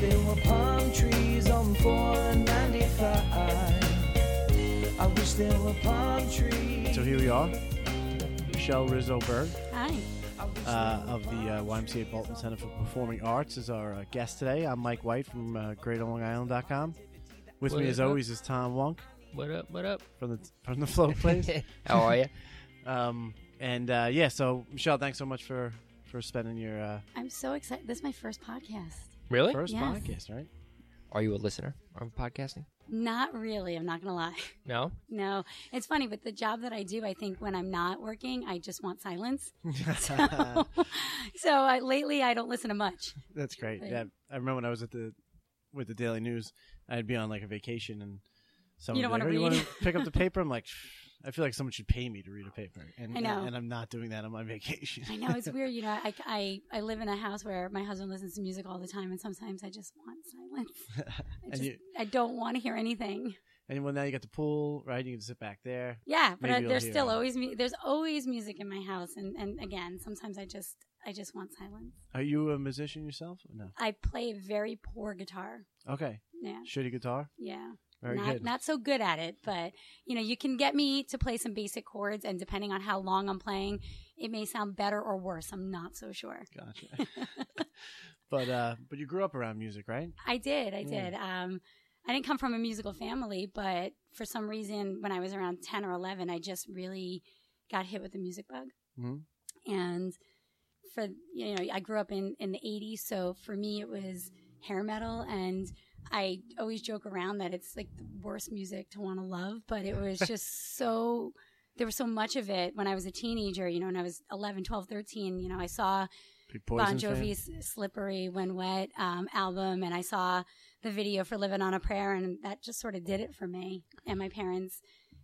there were palm trees on 495. I wish there were palm trees. So here we are. Michele Rizzo Berg Hi. uh, of the uh, YMCA Boulton Center for Performing Arts is our uh, guest today. I'm Mike White from uh, GreaterLongIsland.com. With me, as up? always, is Tom Wonk. What up? What up? from the from the Flow Place. How are you? um, and uh, yeah, so Michele, thanks so much for for spending your uh, I'm so excited. This is my first podcast. Really? first Yes. podcast, right? Are you a listener of podcasting? Not really. I'm not going to lie. No. No. It's funny, but the job that I do, I think when I'm not working, I just want silence. So, so I, lately, I don't listen to much. That's great. Right. Yeah, I remember when I was at the with the Daily News, I'd be on like a vacation and someone You don't would be wanna like, "Oh, you read?" want to pick up the paper? I'm like, I feel like someone should pay me to read a paper, and I know. and I'm not doing that on my vacation. I know it's weird. You know, I, I, I live in a house where my husband listens to music all the time, and sometimes I just want silence. I, just, you- I don't want to hear anything. and well, now you got the pool, right? You can sit back there. Yeah, but I, there's still it. always mu- there's always music in my house, and, and again, sometimes I just I just want silence. Are you a musician yourself? No. I play very poor guitar. Okay, Yeah, shitty guitar. yeah. Very not, good. not so good at it, but you know, you can get me to play some basic chords, and depending on how long I'm playing, it may sound better or worse. I'm not so sure. Gotcha. but uh, but you grew up around music, right? I did, I Yeah. did. Um, I didn't come from a musical family, but for some reason, when I was around ten or eleven, I just really got hit with the music bug. Mhm. And for you know, I grew up in in the '80s, so for me, it was hair metal and. I always joke around that it's like the worst music to want to love, but it was just so there was so much of it when I was a teenager, you know, when I was 11, 12, 13, you know, I saw Bon Poison fan? Jovi's Slippery When Wet um, album, and I saw the video for Living on a Prayer, and that just sort of did it for me. And my parents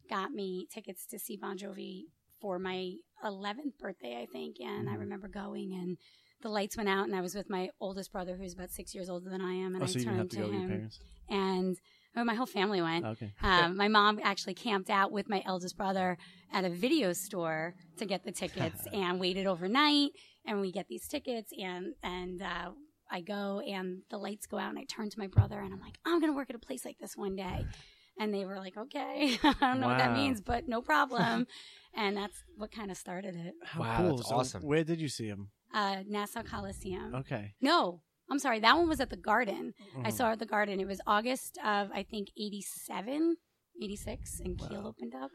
got me tickets to see Bon Jovi for my 11th birthday, I think. And I Mhm. remember going, and the lights went out, and I was with my oldest brother, who's about six years older than I am, and Oh, I so you didn't have turned to to go with your him, parents? and oh, my whole family went. Okay. Um, my mom actually camped out with my eldest brother at a video store to get the tickets and waited overnight. And we get these tickets, and and uh, I go, and the lights go out, and I turn to my brother, and I'm like, I'm gonna work at a place like this one day. And they were like, okay, I don't know what that means, but no problem. and that's what kind of started it. How Wow, cool. that's So awesome. Where did you see him? Uh, Nassau Coliseum. Okay. No, I'm sorry, that one was at the Garden. I Mhm. saw it at the Garden. It was August of I think 87, 86 and Keel Wow. opened up.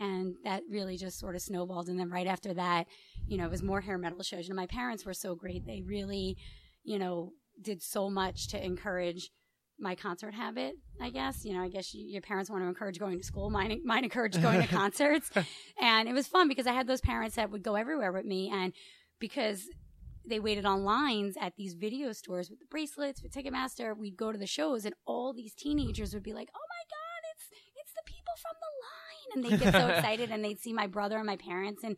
And that really just sort of snowballed. And then right after that, you know, it was more hair metal shows. Know, my parents were so great. They really, you know, did so much to encourage my concert habit, I guess. You know, I guess you, your parents want to encourage going to school. Mine, mine encouraged going to concerts. And it was fun because I had those parents that would go everywhere with me. And because they waited on lines at these video stores with the bracelets with Ticketmaster. We'd go to the shows, and all these teenagers would be like, "Oh my god, it's it's the people from the line!" And they'd get so excited, and they'd see my brother and my parents, and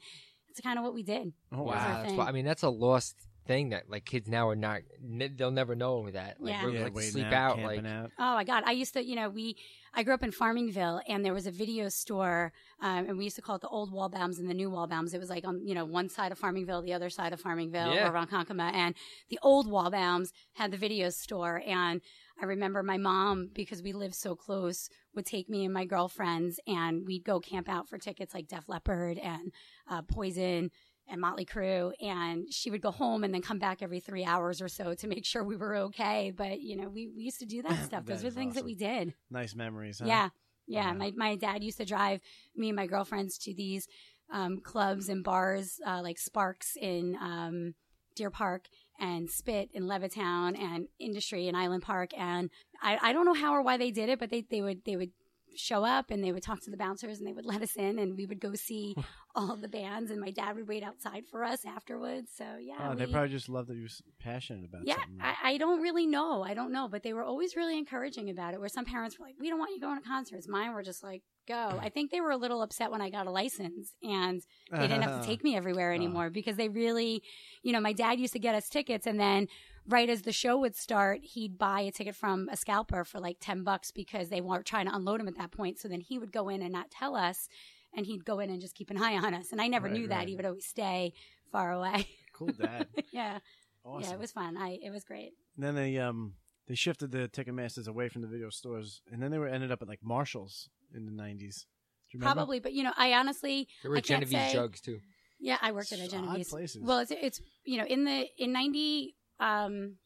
it's kind of what we did. Oh, Wow. That's I mean, that's a lost thing that like kids now are not. n- They'll never know that. Like Yeah. we're Yeah, like to sleep out, out. camping Like out. Oh my god, I used to, you know, we I grew up in Farmingville, and there was a video store, um, and we used to call it the old Waldbaums and the new Waldbaums. It was like on you know one side of Farmingville, the other side of Farmingville, Yeah. or around Ronkonkoma, and the old Waldbaums had the video store, and I remember my mom because we lived so close would take me and my girlfriends, and we'd go camp out for tickets like Def Leppard and uh, Poison. And Motley Crue, and she would go home and then come back every three hours or so to make sure we were okay. But you know, we, we used to do that stuff. That Those were is things that we did. Nice memories. Huh? Yeah. Yeah. Wow. My, my dad used to drive me and my girlfriends to these um, clubs and bars uh, like Sparks in um, Deer Park and Spit in Levittown and Industry in Island Park. And I, I don't know how or why they did it, but they, they would they would show up and they would talk to the bouncers and they would let us in and we would go see all the bands and my dad would wait outside for us afterwards. So yeah. Oh, they probably just loved that you was passionate about it. yeah, something. I, I don't really know. I don't know, but they were always really encouraging about it. Where some parents were like, "We don't want you going to concerts." Mine were just like, "Go." I think they were a little upset when I got a license and they didn't have to take me everywhere oh. anymore because they really, you know, my dad used to get us tickets and then right as the show would start, he'd buy a ticket from a scalper for like 10 bucks because they weren't trying to unload him at that point. So then he would go in and not tell us and he'd go in and just keep an eye on us. And I never Right, knew that. right. He would always stay far away. Cool dad. yeah. Awesome. Yeah, it was fun. I, it was great. then a um they shifted the Ticketmasters away from the video stores, and then they were ended up at like Marshalls in the nineties. Do you remember? Probably, but you know, I honestly, There were I can't Genovese say- jugs too. yeah, I worked at a Odd Genovese. places. Well, it's it's you know in the in ninety um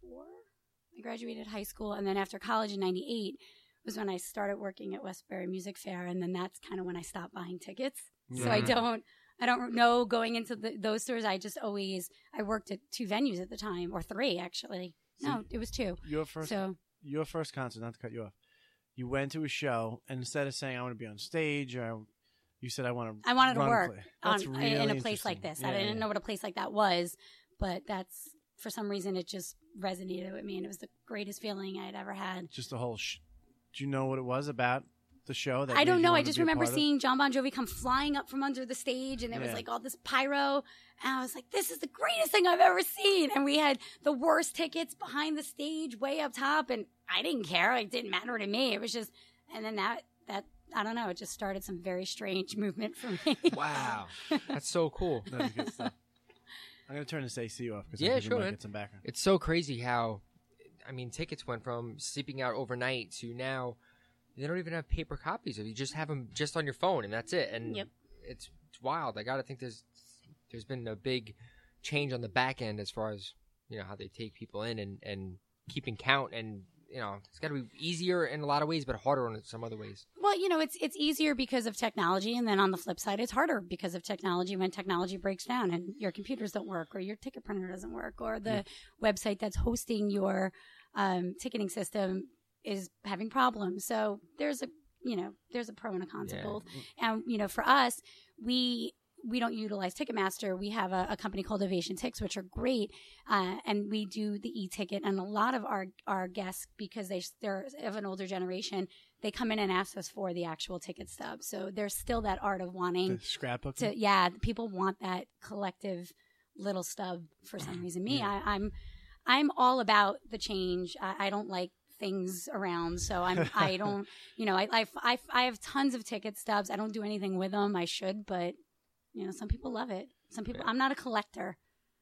four, I graduated high school, and then after college in ninety eight was when I started working at Westbury Music Fair, and then that's kind of when I stopped buying tickets. So I Mhm. don't. I don't know going into the, those stores. I just always I worked at two venues at the time, or three actually. No, it was two. your first So your first concert, not to cut you off, you went to a show, and instead of saying I want to be on stage, or you said I want to. I wanted to work on, really in a place like this. I didn't yeah. know what a place like that was, but that's for some reason it just resonated with me, and it was the greatest feeling I'd ever had. Just the whole. Sh- do you know what it was about the show? That I don't know. I just remember seeing Jon Bon Jovi come flying up from under the stage, and there was like all this pyro, and I was like, "This is the greatest thing I've ever seen." And we had the worst tickets behind the stage, way up top, and I didn't care. It didn't matter to me. It was just, and then that that I don't know. It just started some very strange movement for me. Wow, that's so cool. That was good stuff. I'm gonna turn this AC off because Yeah, I think sure, we might man. get some background. It's so crazy how, I mean, tickets went from sleeping out overnight to now they don't even have paper copies of. You just have them just on your phone, and that's it. And Yep. it's, it's wild. I gotta think there's there's been a big change on the back end as far as you know how they take people in and and keeping count and you know it's got to be easier in a lot of ways, but harder in some other ways. Well, you know, it's it's easier because of technology, and then on the flip side, it's harder because of technology when technology breaks down and your computers don't work, or your ticket printer doesn't work, or the website that's hosting your um, ticketing system is having problems. So there's a you know there's a pro and a con to Yeah. both. And you know, for us, we we don't utilize Ticketmaster. We have a, a company called Ovation Tix, which are great, uh, and we do the e-ticket. And a lot of our our guests, because they they're of an older generation, they come in and ask us for the actual ticket stub. So there's still that art of wanting The scrapbook. to yeah people want that collective little stub for some reason me I, i'm i'm all about the change I, I don't like things around so i'm i don't you know I, I i i have tons of ticket stubs i don't do anything with them i should but you know some people love it some people Yeah. i'm not a collector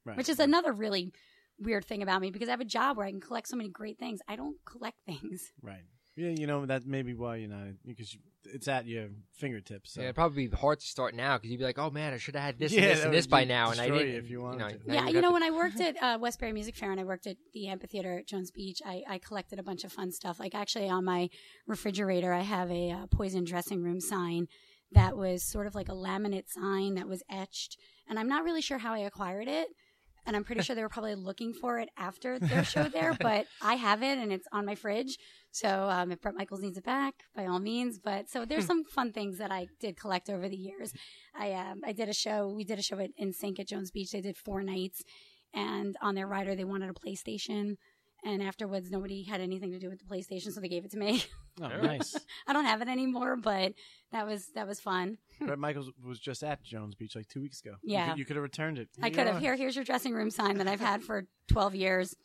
Right. which is another really weird thing about me because i have a job where i can collect so many great things i don't collect things right. Yeah, you know that may be why you know because you, it's at your fingertips. So. Yeah, it'd probably be hard to start now because you'd be like, "Oh man, I should have had this Yeah, and this and this by now," and I didn't. you if you wanted know, to. yeah, you'd you know, to- when I worked at uh, Westbury Music Fair and I worked at the amphitheater at Jones Beach, I, I collected a bunch of fun stuff. Like actually on my refrigerator, I have a uh, poison dressing room sign that was sort of like a laminate sign that was etched, and I'm not really sure how I acquired it. And I'm pretty sure they were probably looking for it after their show there, but I have it and it's on my fridge. So um, if Bret Michaels needs it back, by all means. But so there's some fun things that I did collect over the years. I um, I did a show. We did a show at, NSYNC at Jones Beach. They did four nights, and on their rider they wanted a PlayStation. And afterwards, nobody had anything to do with the PlayStation, so they gave it to me. Oh, nice. I don't have it anymore, but that was that was fun. Bret Michaels was just at Jones Beach like two weeks ago. You Yeah. could- you could have returned it. I could have here. Here's your dressing room sign that I've had for 12 years.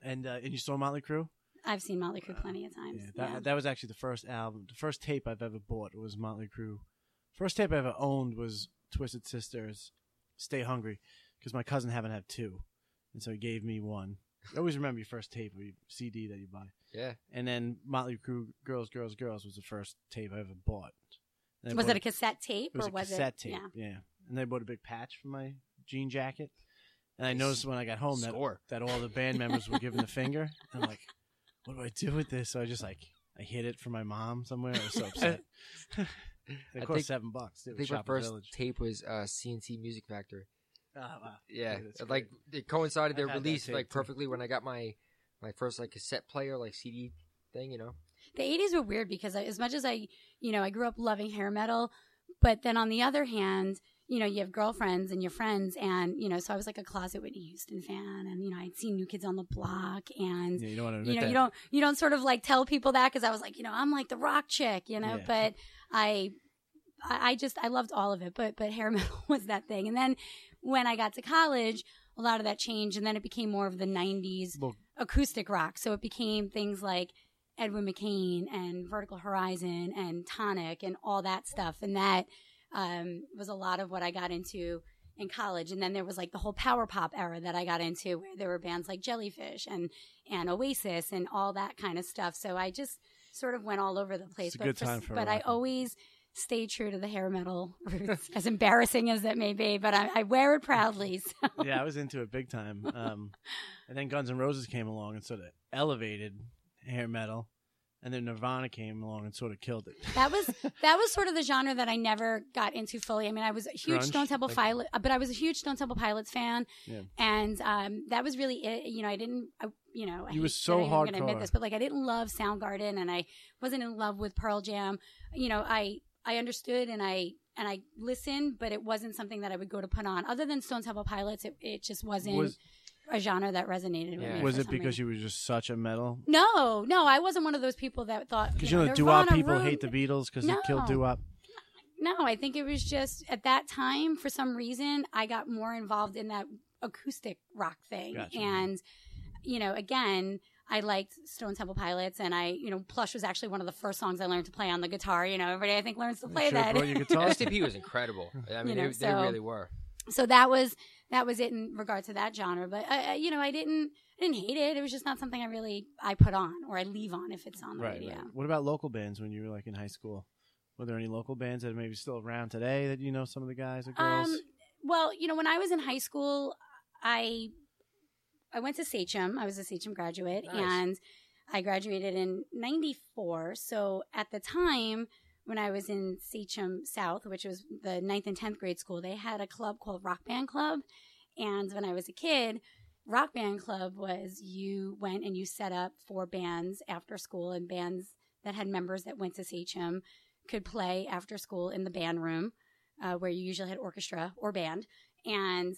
And uh, and you saw Motley Crue. I've seen Motley Crue plenty of times. Yeah, that Yeah. that was actually the first album, the first tape I've ever bought was Motley Crue. First tape I ever owned was Twisted Sisters, "Stay Hungry," because my cousin happened to have two, and so he gave me one. I always remember your first tape or your CD that you buy. yeah, And then Motley Crue, "Girls, Girls, Girls" was the first tape I ever bought. And I was bought it a cassette tape It was or a was cassette it? tape. Yeah. Yeah. And I bought a big patch for my jean jacket. And I noticed when I got home that Score. that all the band members were giving the finger. And I'm like, what do I do with this? So I just like I hid it from my mom somewhere. I was so upset. I it cost think- seven bucks. Too, I think my first Village. tape was uh, C+C Music Factory. Oh, wow. Yeah, Dude, that's like it coincided their I've had that release tape, like too. perfectly when I got my my first like cassette player like CD thing. You know, The 80s were weird because I, as much as I, you know, I grew up loving hair metal, but then on the other hand, you know, you have girlfriends and your friends, and you know, so I was like a closet Whitney Houston fan, and you know, I'd seen New Kids on the Block, and Yeah, you don't want to admit you know, that. you don't you don't sort of like tell people that because I was like, you know, I'm like the rock chick, you know, Yeah. but I, I I just I loved all of it, but but hair metal was that thing, and then when I got to college, a lot of that changed, and then it became more of the '90s Well, acoustic rock. So it became things like Edwin McCain and Vertical Horizon and Tonic and all that stuff. And that um, was a lot of what I got into in college. And then there was like the whole power pop era that I got into where there were bands like Jellyfish and, and Oasis and all that kind of stuff. So I just sort of went all over the place. It's a good for, time for But I always stay true to the hair metal roots, as embarrassing as that may be, but I, I wear it proudly. So. yeah, I was into it big time. Um, and then Guns N' Roses came along and sort of elevated hair metal, and then Nirvana came along and sort of killed it. That was that was sort of the genre that I never got into fully. I mean, I was a huge Grunge? Stone Temple Like- Pilot, but I was a huge Stone Temple Pilots fan, Yeah. and um, that was really it. You know, I didn't, I, you know, I You hate so that I'm gonna admit this, but like I didn't love Soundgarden, and I wasn't in love with Pearl Jam. You know, I I understood and I and I listened, but it wasn't something that I would go to put on. Other than Stone Temple Pilots, it, it just wasn't Was a genre that resonated with me. was it because reason. you were just such a metal? No, no, I wasn't one of those people that thought Because you you know, know, doo wop people ruined- hate the Beatles because they killed doo wop. No, I think it was just at that time, for some reason, I got more involved in that acoustic rock thing. Gotcha. And, you know, again, I liked Stone Temple Pilots, and I, you know, Plush was actually one of the first songs I learned to play on the guitar. You know, everybody I think learns to play Should've that. brought your guitar. STP was incredible. I mean, know, they, so- they really were. so that was that was it in regard to that genre. But I, I- you know, I didn't I didn't hate it. It was just not something I really I put on or I leave on if it's on the Right, radio. right. What about local bands when you were like in high school? Were there any local bands that are maybe still around today that you know some of the guys or girls? Um, well, you know, when I was in high school, I I went to Sachem. I was a Sachem graduate, Nice. and I graduated in '94. So at the time when I was in Sachem South, which was the ninth and tenth grade school, they had a club called Rock Band Club. And when I was a kid, Rock Band Club was you went and you set up four bands after school, and bands that had members that went to Sachem could play after school in the band room uh, where you usually had orchestra or band, and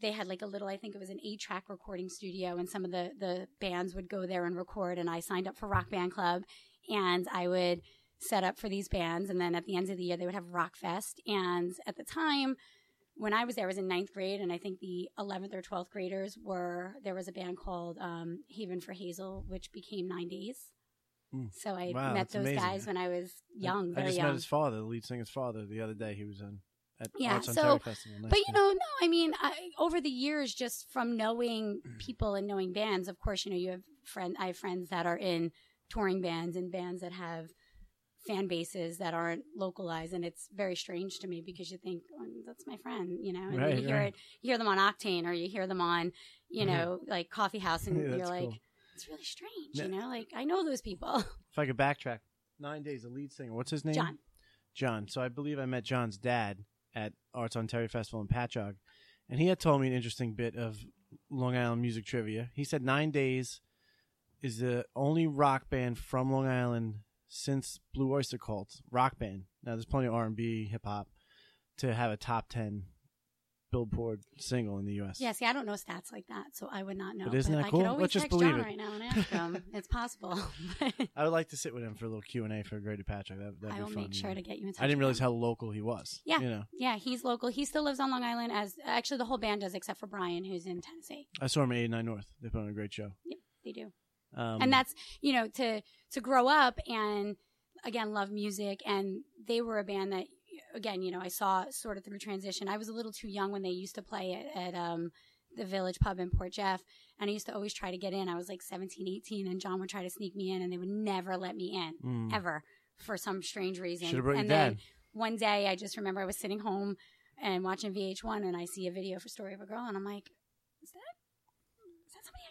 they had like a little, I think it was an eight track recording studio, and some of the the bands would go there and record. And I signed up for Rock Band Club, and I would set up for these bands, and then at the end of the year they would have Rock Fest. And at the time when I was there, I was in ninth grade, and I think the eleventh or twelfth graders were there was a band called um, Haven for Hazel, which became Nine Days. Mm. So I Wow, met those amazing. guys when I was young, I just young. met his father, the lead singer's father, the other day. He was on at Yeah, Arts so- Terry Festival. Nice But you know, no, I mean, I, over the years, just from knowing mm. people and knowing bands, of course, you know, you have friend. I have friends that are in touring bands and bands that have fan bases that aren't localized, and it's very strange to me because you think oh, that's my friend, you know, and Right, you hear right. it, you hear them on Octane or you hear them on, you mm-hmm. know, like Coffee House, and Yeah, you're like, cool. it's really strange, Yeah. you know, like I know those people. If I could backtrack, Nine Days, the lead singer. What's his name? John. John. So I believe I met John's dad at Arts Ontario Festival in Patchogue, and he had told me an interesting bit of Long Island music trivia. He said Nine Days is the only rock band from Long Island since Blue Oyster Cult rock band. Now there's plenty of R and B, hip hop to have a top ten Billboard single in the U.S. Yeah, see, I don't know stats like that, so I would not know. But isn't that I cool? could always Let's just text believe John it. right now and ask him. it's possible. I would like to sit with him for a little Q and A for Greater Patchogue. That, that'd I be will fun. make sure to get you in touch. I didn't with realize him. how local he was. Yeah. you know. Yeah, he's local. He still lives on Long Island, as actually the whole band does, except for Brian, who's in Tennessee. I saw him at 89 North. They put on a great show. Yep, they do. Um, and that's you know to to grow up and again love music, and they were a band that again you know I saw sort of through transition. I was a little too young when they used to play at, at um, the Village Pub in Port Jeff, and I used to always try to get in. I was like 17, 18, and John would try to sneak me in, and they would never let me in mm, ever for some strange reason. Should have brought your and dad. then one day I just remember I was sitting home and watching VH1 and I see a video for Story of a Girl and I'm like, is that is that somebody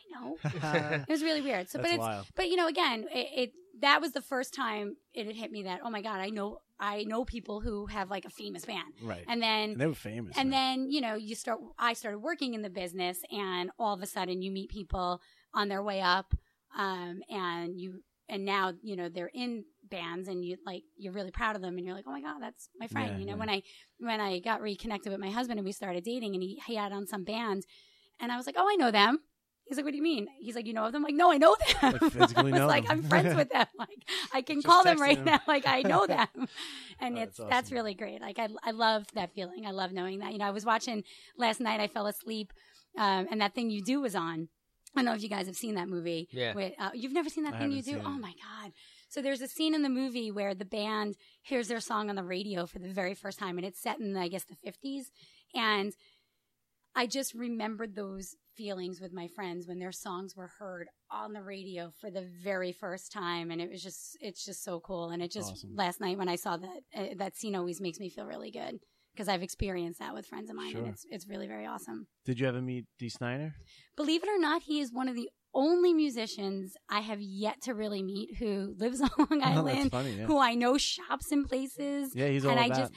I know? It was really weird. So, That's but it's wild. but you know, again, it, it that was the first time it had hit me that oh my god, I know I know people who have like a famous band, right. and then And they were famous. and man. then, you know, you start, I started working in the business and all of a sudden you meet people on their way up. Um, and you, and now, you know, they're in bands and you like, you're really proud of them and you're like, oh my God, that's my friend. Yeah, you know, yeah. when I, when I got reconnected with my husband and we started dating and he, he had on some band and I was like, oh, I know them. He's like, what do you mean? He's like, you know of them? Like, no, I know them. Like, physically I was know like, them. I'm friends with them. Like, I can Just call them right them. now. Like, I know them. And Oh, it's, that's that's really great. Like, I, I love that feeling. I love knowing that. You know, I was watching last night, I fell asleep, um, and that thing you do was on. I don't know if you guys have seen that movie. Yeah. With, uh, you've never seen that I thing you do? seen Oh my God. So there's a scene in the movie where the band hears their song on the radio for the very first time, and it's set in, I guess, the 50s. And I just remembered those feelings with my friends when their songs were heard on the radio for the very first time, and it was just it's just so cool. And it just Awesome. last night when I saw that uh, that scene always makes me feel really good because I've experienced that with friends of mine, Sure. and it's it's really very awesome. Did you ever meet Dee Snider? Believe it or not, he is one of the only musicians I have yet to really meet who lives on Long Oh, Island, funny. Yeah, who I know shops in places. yeah he's all and I just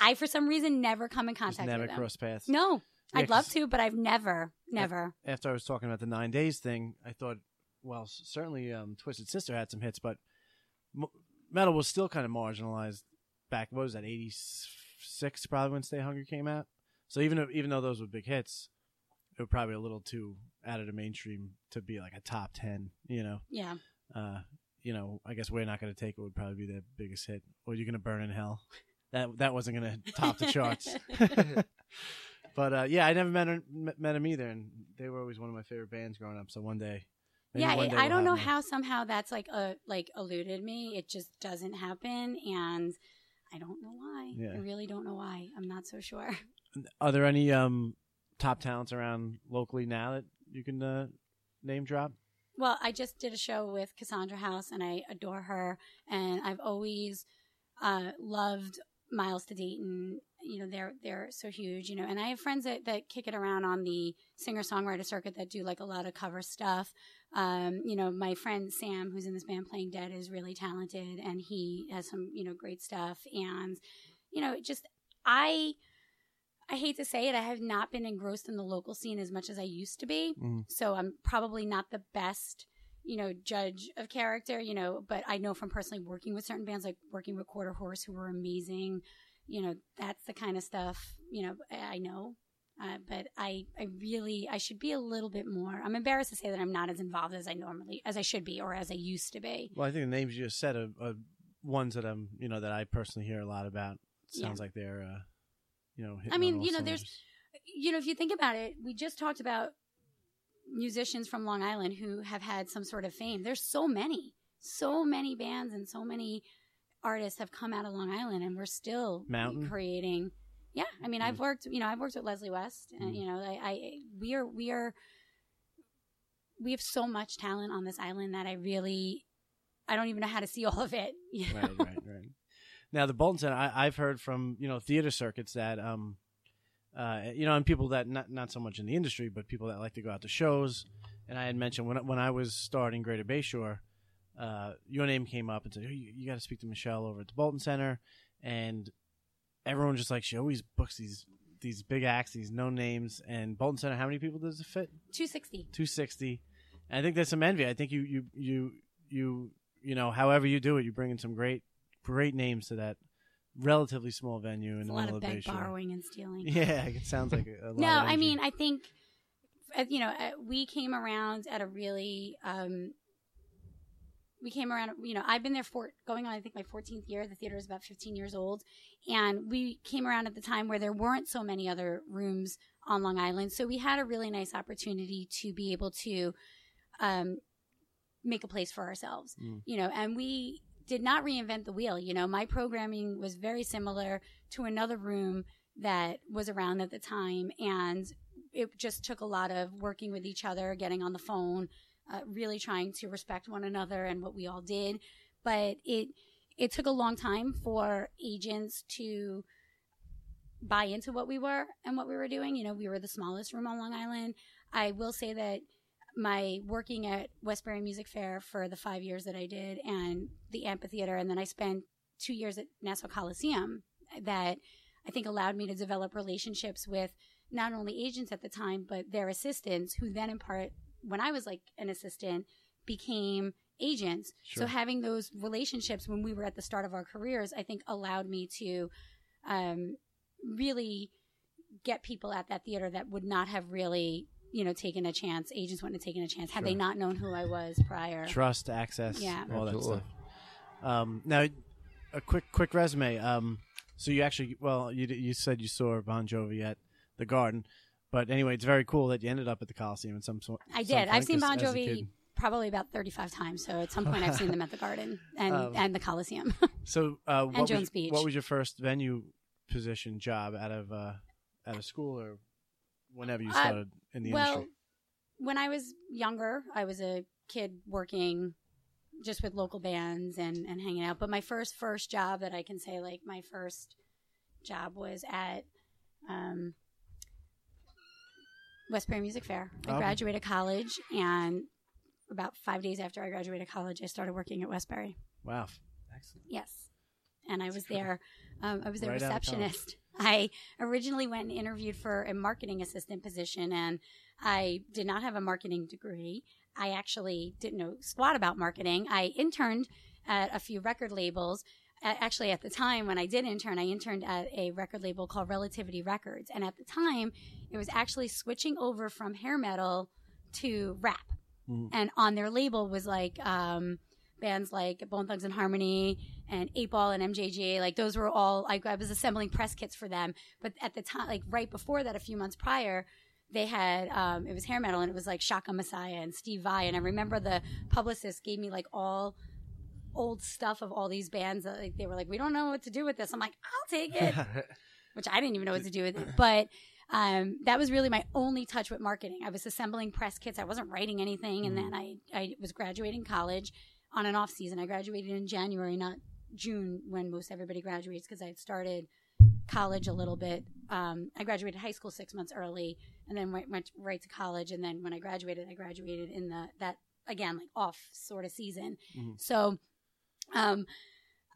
I for some reason never come in just contact never with him. cross paths. No, Yeah, I'd love to, but I've never, never. After I was talking about the nine days thing, I thought, well, certainly um, Twisted Sister had some hits, but m- metal was still kind of marginalized back. What was that? Eighty six, probably when Stay Hungry came out. So even if, even though those were big hits, it were probably a little too out of the mainstream to be like a top ten. You know, Yeah. uh, you know, I guess we're not going to take it would probably be their biggest hit, or you're going to burn in hell. That that wasn't going to top the charts. but uh, yeah, I never met her, met met him either, and they were always one of my favorite bands growing up. So one day, maybe yeah, one I, day I we'll don't know how somehow that's like uh like eluded me. It just doesn't happen, and I don't know why. Yeah. I really don't know why. I'm not so sure. Are there any um top talents around locally now that you can uh, name drop? Well, I just did a show with Cassandra House, and I adore her. And I've always uh, loved Miles to Dayton. You know, they're they're so huge. You know, and I have friends that that kick it around on the singer songwriter circuit that do like a lot of cover stuff. Um, you know, my friend Sam, who's in this band playing Dead, is really talented, and he has some you know great stuff. And you know, just I. I hate to say it, I have not been engrossed in the local scene as much as I used to be. Mhm. So I'm probably not the best, you know, judge of character, you know, but I know from personally working with certain bands, like working with Quarter Horse, who were amazing, you know, that's the kind of stuff, you know, I know. Uh, but I, I really, I should be a little bit more. I'm embarrassed to say that I'm not as involved as I normally, as I should be, or as I used to be. Well, I think the names you just said are, are ones that I'm, you know, that I personally hear a lot about. Yeah. Sounds like they're, uh, you know, I mean, you know, there's- you know, if you think about it, we just talked about musicians from Long Island who have had some sort of fame. There's so many, so many bands and so many artists have come out of Long Island, and we're still Mountain? creating. Yeah, I mean, I've worked, you know, I've worked with Leslie West, and Mm. you know, I, I we are we are we have so much talent on this island that I really. I don't even know how to see all of it. You know? right, right, right. Now the Boulton Center, I, I've heard from you know theater circuits that um, uh, you know, and people that not not so much in the industry, but people that like to go out to shows. And I had mentioned when when I was starting Greater Bayshore, uh, your name came up and said, hey, you, you got to speak to Michele over at the Boulton Center, and everyone just like she always books these these big acts, these no names, and Boulton Center. How many people does it fit? 260. 260 and i think there's some envy i think you you you you you know however you do it you bring in some great great names to that relatively small venue in It's the a lot of Bayshore. borrowing, and stealing. yeah it sounds like a, a lot no, I mean, I think, uh, you know, uh, we came around at a really, um, we came around, you know, I've been there for going on, I think my 14th year. The theater is about 15 years old. And we came around at the time where there weren't so many other rooms on Long Island. So we had a really nice opportunity to be able to, um, make a place for ourselves, Mm. you know, and we did not reinvent the wheel. You know, my programming was very similar to another room that was around at the time. And it just took a lot of working with each other, getting on the phone, uh, really trying to respect one another and what we all did. But it, it took a long time for agents to buy into what we were and what we were doing. You know, we were the smallest room on Long Island. I will say that my working at Westbury Music Fair for the five years that I did and the amphitheater, and then I spent two years at Nassau Coliseum that I think allowed me to develop relationships with not only agents at the time, but their assistants, who then in part, when I was like an assistant, became agents. Sure. So having those relationships when we were at the start of our careers, I think allowed me to um, really get people at that theater that would not have really, you know, taken a chance. Agents wouldn't have taken a chance had they not known who I was prior. trust access Yeah. all that stuff um, now a quick quick resume um, so you actually well you you said you saw Bon Jovi at the Garden but anyway it's very cool that you ended up at the Coliseum in some sort I did. I've seen Bon Jovi probably about 35 times. So at some point I've seen them at the Garden and, Um, and the Coliseum. So, uh, what, Jones was, Beach. what was your first venue position job out of uh, out of school or whenever you Uh, started in the well, industry? when I was younger, I was a kid working just with local bands and, and hanging out. But my first first job that I can say, like my first job was at um, Westbury Music Fair. I Okay. graduated college, and about five days after I graduated college, I started working at Westbury. Wow, excellent. Yes. And I was there. Um, I was their Right out of college. receptionist. I originally went and interviewed for a marketing assistant position, and I did not have a marketing degree. I actually didn't know squat about marketing. I interned at a few record labels. Actually, at the time when I did intern, I interned at a record label called Relativity Records. And at the time, it was actually switching over from hair metal to rap. Mhm. And on their label was like um, bands like Bone Thugs and Harmony and Eight Ball and MJG. Like those were all. I, I was assembling press kits for them. But at the time, like right before that, a few months prior, they had um, it was hair metal and it was like Shotgun Messiah and Steve Vai. And I remember the publicist gave me like all old stuff of all these bands. That, like they were like, we don't know what to do with this. I'm like, I'll take it which I didn't even know what to do with it. But um, that was really my only touch with marketing. I was assembling press kits. I wasn't writing anything. And then I, I was graduating college on an off season. I graduated in January, not June when most everybody graduates because I had started college a little bit. Um, I graduated high school six months early and then went, went right to college. And then when I graduated, I graduated in the, that again, like off sort of season. Mhm. So, um,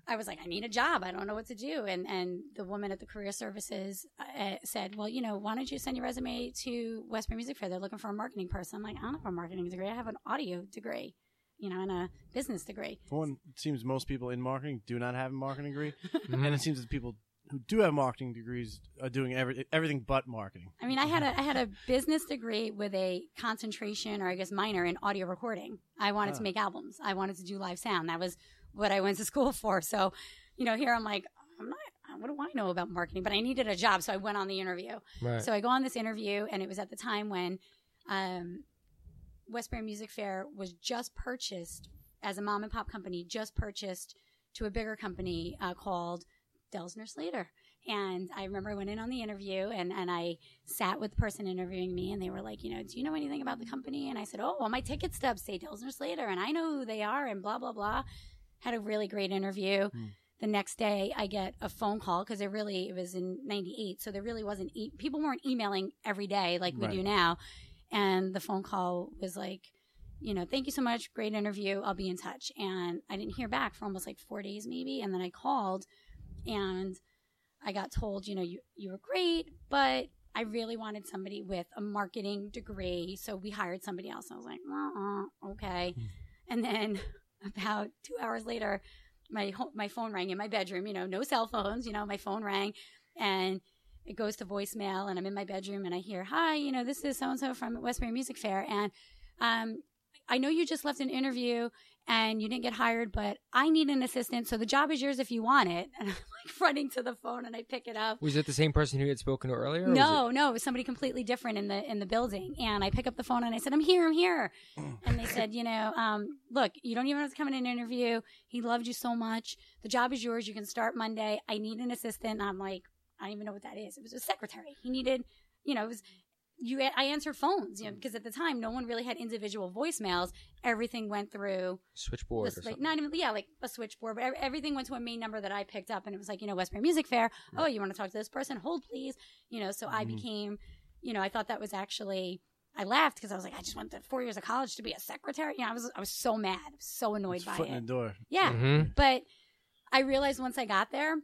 I was like, I need a job. I don't know what to do. And and the woman at the career services uh, said, Well, you know, why don't you send your resume to Westbury Music Fair? They're looking for a marketing person. I'm like, I don't have a marketing degree. I have an audio degree, you know, and a business degree. For one, it seems most people in marketing do not have a marketing degree, and it seems that people who do have marketing degrees are doing every, everything but marketing. I mean, I had a I had a business degree with a concentration, or I guess minor, in audio recording. I wanted Ah. to make albums. I wanted to do live sound. That was what I went to school for. So, you know, here I'm like, I'm not. What do I know about marketing? But I needed a job, so I went on the interview. Right. So I go on this interview, and it was at the time when um, Westbury Music Fair was just purchased as a mom and pop company, just purchased to a bigger company uh, called Delsener Slater. And I remember I went in on the interview and, and I sat with the person interviewing me and they were like, you know, do you know anything about the company? And I said, oh, well, my ticket stubs say Delsener Slater and I know who they are and blah, blah, blah. Had a really great interview. Hmm. The next day I get a phone call because it really, it was in 98. So there really wasn't, e- people weren't emailing every day like we Right. do now. And the phone call was like, you know, thank you so much. Great interview. I'll be in touch. And I didn't hear back for almost like four days, maybe. And then I called and I got told, you know, you, you were great, but I really wanted somebody with a marketing degree. So we hired somebody else. I was like, uh-uh, okay. And then about two hours later, my, my phone rang in my bedroom, you know, no cell phones, you know, my phone rang and it goes to voicemail and I'm in my bedroom and I hear, hi, you know, this is so-and-so from Westbury Music Fair. And, um, I know you just left an interview and you didn't get hired, but I need an assistant. So the job is yours if you want it. And I'm like running to the phone and I pick it up. Was it the same person who you had spoken to earlier? or was No, no, it was somebody completely different in the in the building. And I pick up the phone and I said, "I'm here, I'm here." And they said, "You know, um, look, you don't even have to come in an interview. He loved you so much. The job is yours. You can start Monday. I need an assistant." And I'm like, I don't even know what that is. It was a secretary. He needed, you know, it was you. I answered phones, you know, because at the time no one really had individual voicemails. Everything went through switchboard this, or like not even yeah like a switchboard but everything went to a main number that i picked up and it was like you know westbury music fair oh you want to talk to this person hold please you know so i Mhm. became you know i thought that was actually i laughed because i was like i just went to four years of college to be a secretary you know i was i was so mad I was so annoyed It's by foot in it the door. yeah Mhm. but I realized once I got there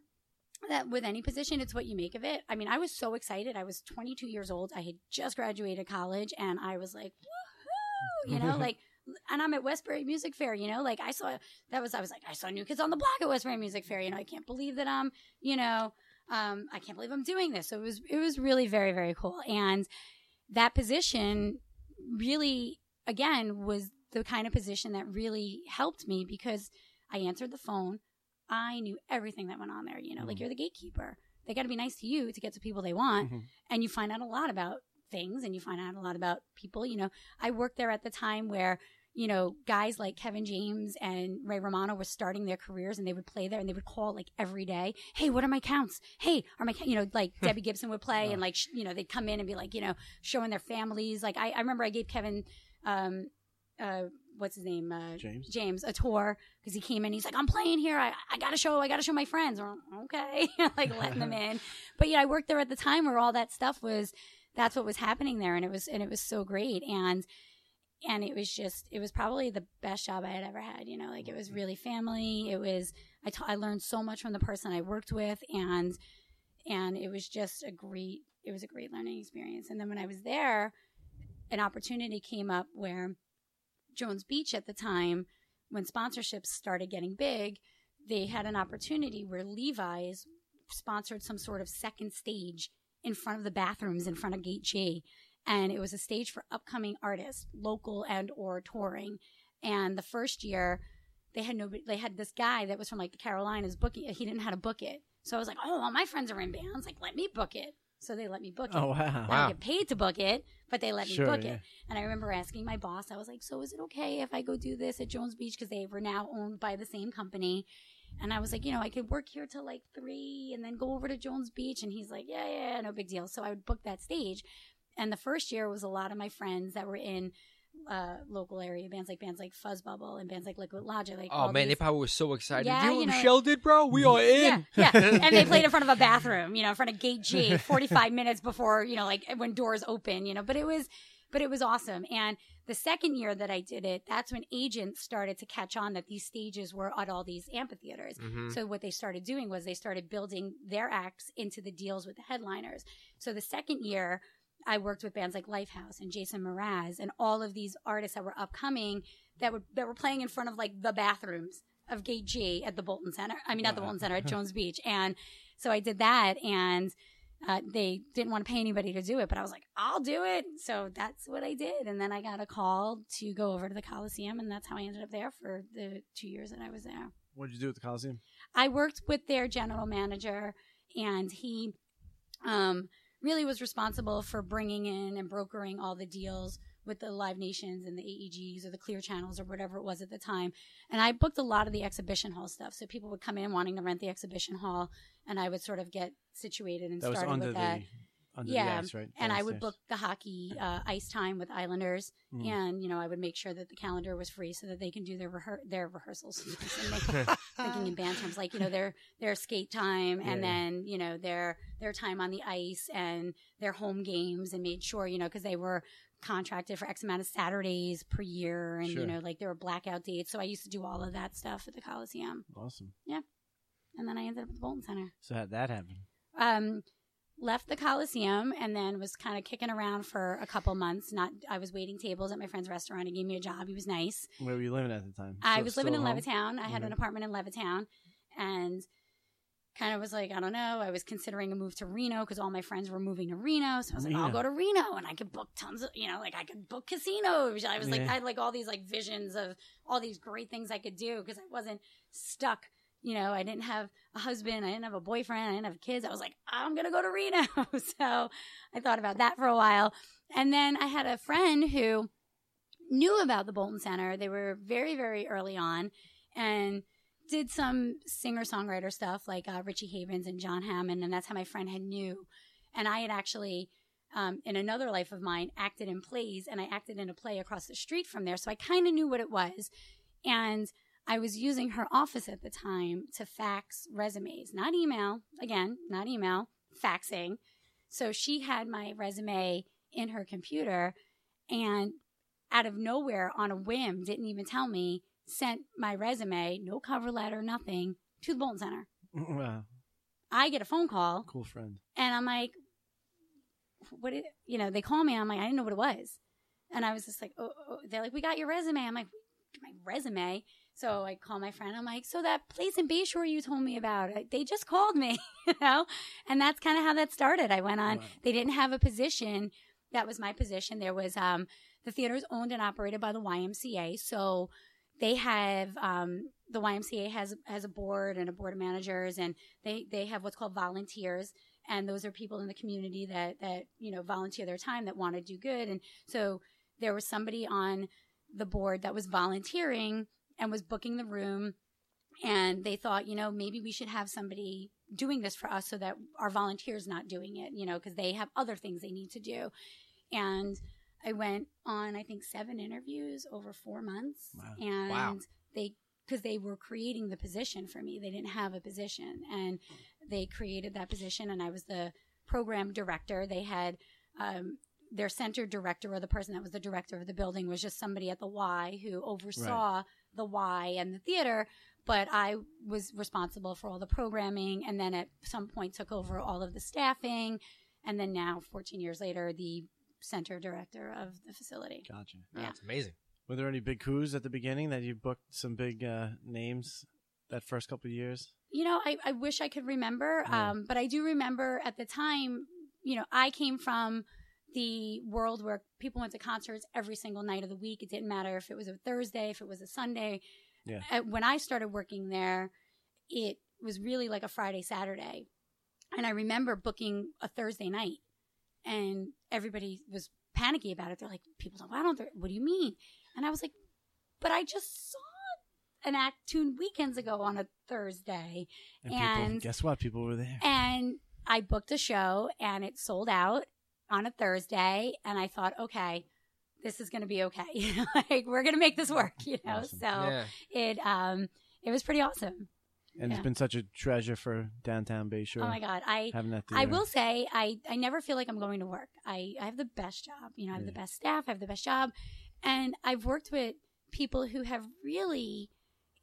that with any position, it's what you make of it. I mean, I was so excited. I was 22 years old. I had just graduated college and I was like, woohoo, you know, like, and I'm at Westbury Music Fair, you know, like I saw, that was, I was like, I saw New Kids on the Block at Westbury Music Fair, you know, I can't believe that I'm, you know, um, I can't believe I'm doing this. So it was, it was really very, very cool. And that position really, again, was the kind of position that really helped me because I answered the phone. I knew everything that went on there. You know, like Mhm. you're the gatekeeper. They got to be nice to you to get to people they want. Mhm. And you find out a lot about things and you find out a lot about people. You know, I worked there at the time where, you know, guys like Kevin James and Ray Romano were starting their careers and they would play there and they would call like every day. Hey, what are my counts? Hey, are my, you know, like Debbie Gibson would play and like, sh- you know, they'd come in and be like, you know, showing their families. Like I, I remember I gave Kevin, um, uh, what's his name? Uh, James? James a tour because he came in. He's like, I'm playing here. I, I got to show. I got to show my friends. Or, okay, like letting them in. But yeah, I worked there at the time where all that stuff was. That's what was happening there, and it was and it was so great. And and it was just it was probably the best job I had ever had. You know, like it was really family. It was I ta- I learned so much from the person I worked with, and and it was just a great it was a great learning experience. And then when I was there, an opportunity came up where Jones Beach at the time, when sponsorships started getting big, they had an opportunity where Levi's sponsored some sort of second stage in front of the bathrooms in front of Gate G. And it was a stage for upcoming artists, local and or touring. And the first year, they had nobody. They had this guy that was from like the Carolinas booking. He didn't know how to book it, so I was like, "Oh, all my friends are in bands. Like, let me book it." So they let me book it. Oh wow. I Wow. don't get paid to book it, but they let me book yeah. it. And I remember asking my boss, I was like, so is it okay if I go do this at Jones Beach? Because they were now owned by the same company. And I was like, you know, I could work here till like three and then go over to Jones Beach. And he's like, yeah, yeah, no big deal. So I would book that stage. And the first year was a lot of my friends that were in uh, local area bands, like bands like Fuzz Bubble and bands like Liquid Logic. Like Oh man, they these- probably were so excited. Yeah, you know you what know- Michele did, bro? We are in. yeah, yeah. And they played in front of a bathroom, you know, in front of Gate G, 45 minutes before, you know, like when doors open, you know, but it was, but it was awesome. And the second year that I did it, that's when agents started to catch on that these stages were at all these amphitheaters. Mhm. So what they started doing was they started building their acts into the deals with the headliners. So the second year, I worked with bands like Lifehouse and Jason Mraz and all of these artists that were upcoming that were that were playing in front of like the bathrooms of Gate G at the Boulton Center. I mean, not the Boulton Center at Jones Beach. And so I did that, and uh, they didn't want to pay anybody to do it, but I was like, I'll do it. So that's what I did, and then I got a call to go over to the Coliseum, and that's how I ended up there for the two years that I was there. What did you do at the Coliseum? I worked with their general manager, and he um, really was responsible for bringing in and brokering all the deals with the Live Nations and the AEGs or the Clear Channels or whatever it was at the time. And I booked a lot of the exhibition hall stuff. So people would come in wanting to rent the exhibition hall, and I would sort of get situated and That started with the that. Under Yeah, the ice, right? And I would book the hockey uh, ice time with Islanders, Mm. and you know I would make sure that the calendar was free so that they can do their rehe- their rehearsals. thinking in band terms, like you know their their skate time, and Yeah. then you know their their time on the ice and their home games, and made sure you know because they were contracted for X amount of Saturdays per year, and Sure. you know like there were blackout dates. So I used to do all of that stuff at the Coliseum, Awesome. Yeah, and then I ended up at the Boulton Center. So how'd that happen? Um, left the Coliseum and then was kind of kicking around for a couple months. Not, I was waiting tables at my friend's restaurant. He gave me a job. He was nice. Where were you living at the time? I Still- was living in home? Levittown. I had an Mhm. apartment in Levittown and kind of was like, I don't know. I was considering a move to Reno because all my friends were moving to Reno. So I was like, I'll go to Reno and I could book tons of, you know, like I could book casinos. I was like, I had like all these like visions of all these great things I could do because I wasn't stuck. You know, I didn't have a husband. I didn't have a boyfriend. I didn't have kids. I was like, I'm going to go to Reno. so I thought about that for a while. And then I had a friend who knew about the Boulton Center. They were very, very early on and did some singer songwriter stuff like uh, Richie Havens and John Hammond. And that's how my friend had knew. And I had actually, um, in another life of mine, acted in plays and I acted in a play across the street from there. So I kind of knew what it was. And I was using her office at the time to fax resumes, not email, again, not email, faxing. So she had my resume in her computer and out of nowhere on a whim, didn't even tell me, sent my resume, no cover letter, nothing, to the Boulton Center. wow, I get a phone call cool friend. and I'm like, what, it, you know, they call me. I'm like, I didn't know what it was. And I was just like, oh, oh. oh they're like, we got your resume. I'm like, my resume. So I call my friend. I'm like, so that place in Bayshore you told me about, I- they just called me, you know? And that's kind of how that started. I went on, Wow. they didn't have a position. That was my position. There was, um, the theater is owned and operated by the YMCA. So they have, um, the YMCA has, has a board and a board of managers and they, they have what's called volunteers. And those are people in the community that, that, you know, volunteer their time that want to do good. And so there was somebody on the board that was volunteering and was booking the room. And they thought, you know, maybe we should have somebody doing this for us so that our volunteers not doing it, you know, because they have other things they need to do. And I went on, I think, seven interviews over four months. Wow. And Wow. they, because they were creating the position for me, they didn't have a position. And they created that position, and I was the program director. They had um, their center director, or the person that was the director of the building, was just somebody at the Y who oversaw the Y and the theater. But I was responsible for all the programming, and then at some point took over all of the staffing, and then now, 14 years later, the center director of the facility. Gotcha. Yeah. That's amazing. Were there any big coups at the beginning that you booked some big uh, names that first couple of years? You know, I, I wish I could remember, Yeah. um, but I do remember at the time, you know, I came from the world where people went to concerts every single night of the week. It didn't matter if it was a Thursday, if it was a Sunday. Yeah. Uh, when I started working there, it was really like a Friday, Saturday. And I remember booking a Thursday night and everybody was panicky about it. They're like, people don't, why don't they, what do you mean? And I was like, but I just saw an act two weekends ago on a Thursday. And, people, And- guess what? People were there. And I booked a show and it sold out on a Thursday. And I thought, okay, this is going to be okay. Like we're going to make this work, you know? Awesome. So yeah. it, um, it was pretty awesome. and yeah. it's been such a treasure for downtown Bayshore. Oh my God. I, that I will say I, I never feel like I'm going to work. I, I have the best job. You know, I have the best staff, I have the best job. And I've worked with people who have really,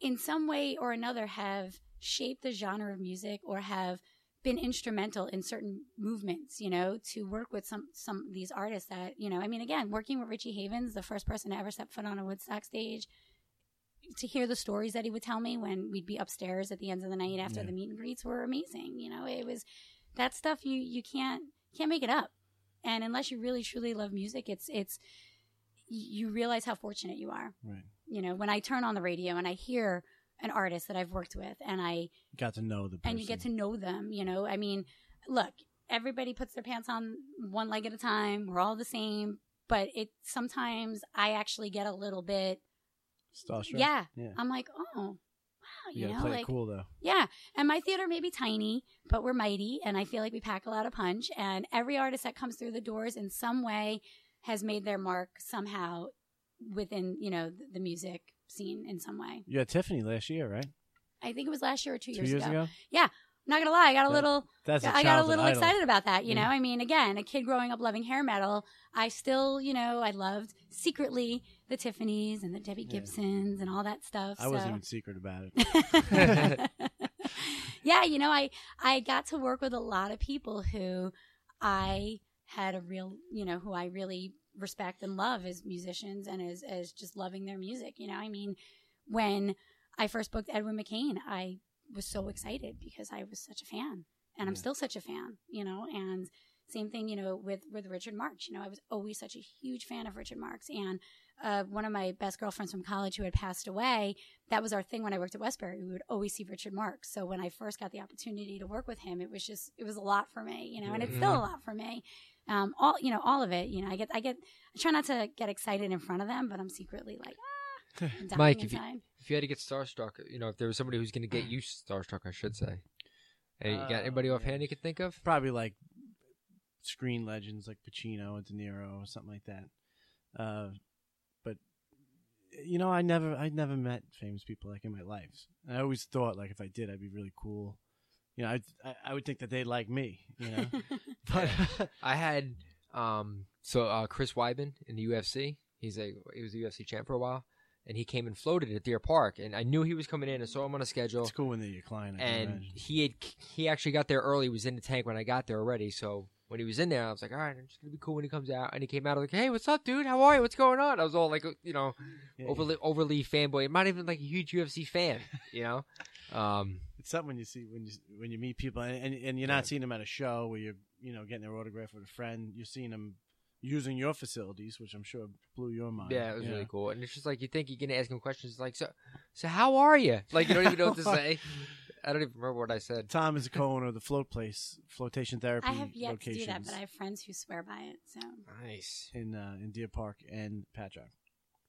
in some way or another, have shaped the genre of music or have been instrumental in certain movements, you know, to work with some some of these artists that, you know, I mean again, working with Richie Havens, the first person to ever step foot on a Woodstock stage, to hear the stories that he would tell me when we'd be upstairs at the end of the night after Yeah. the meet and greets were amazing. You know, it was that stuff you you can't can't make it up. And unless you really truly love music, it's it's you realize how fortunate you are. Right. You know, when I turn on the radio and I hear an artist that I've worked with and I Got to know the person. and you get to know them, you know. I mean, look, everybody puts their pants on one leg at a time. We're all the same, but it sometimes I actually get a little bit Starstruck? yeah. Yeah. I'm like, "Oh, wow, You, know, like cool though. yeah, and my theater may be tiny, but we're mighty, and I feel like we pack a lot of punch. And every artist that comes through the doors in some way has made their mark somehow within you know the music scene in some way. You had Tiffany last year, right? I think it was last year or two, Two years ago. Yeah. Not gonna lie, I got a That- little, That's a I got a little idol. excited about that. You know, Yeah. I mean, again, a kid growing up loving hair metal, I still, you know, I loved secretly the Tiffany's and the Debbie Yeah. Gibsons and all that stuff. I wasn't even secret about it. yeah, you know, I I got to work with a lot of people who I had a real, you know, who I really respect and love as musicians and as as just loving their music. You know, I mean, when I first booked Edwin McCain, I was so excited because I was such a fan, and I'm Yeah. still such a fan. You know, and same thing, you know, with with Richard Marx. You know, I was always such a huge fan of Richard Marx, and uh, one of my best girlfriends from college who had passed away. That was our thing when I worked at Westbury. We would always see Richard Marx. So when I first got the opportunity to work with him, it was just it was a lot for me, you know, and it's still a lot for me. Um, all you know, all of it. You know, I get I get I try not to get excited in front of them, but I'm secretly like, ah, I'm dying Mike, if you- If you had to get starstruck, you know, if there was somebody who's going to get you starstruck, I should say. Hey, you got Uh, anybody yeah. offhand you can think of? Probably like screen legends like Pacino and De Niro or something like that. Uh, but you know, I never, I never met famous people like in my life. I always thought like if I did, I'd be really cool. You know, I, I, I would think that they'd like me. You know, but I had um so uh Chris Weidman in the UFC. He's a he was a UFC champ for a while, and he came and floated at Deer Park, and I knew he was coming in. and saw him on a schedule, it's cool when they're your client. I and he had he actually got there early. He was in the tank when I got there already. So when he was in there, I was like, all right, I'm just gonna be cool when he comes out. And he came out like, hey, what's up, dude? How are you? What's going on? I was all like, you know, Yeah, overly overly fanboy. I'm not even like a huge UFC fan, you know. Um, It's something when you see when you when you meet people and and, and you're not Yeah. seeing them at a show where you're you know getting their autograph with a friend. You're seeing them using your facilities, which I'm sure blew your mind. Yeah, it was you really cool. And it's just like you think you're gonna ask him questions like, so, so how are you? Like you don't even know what to say. I don't even remember what I said. Tom is a co-owner of the Float Place Flotation Therapy I have yet locations to do that, but I have friends who swear by it. So Nice. in uh, in Deer Park and Patchogue.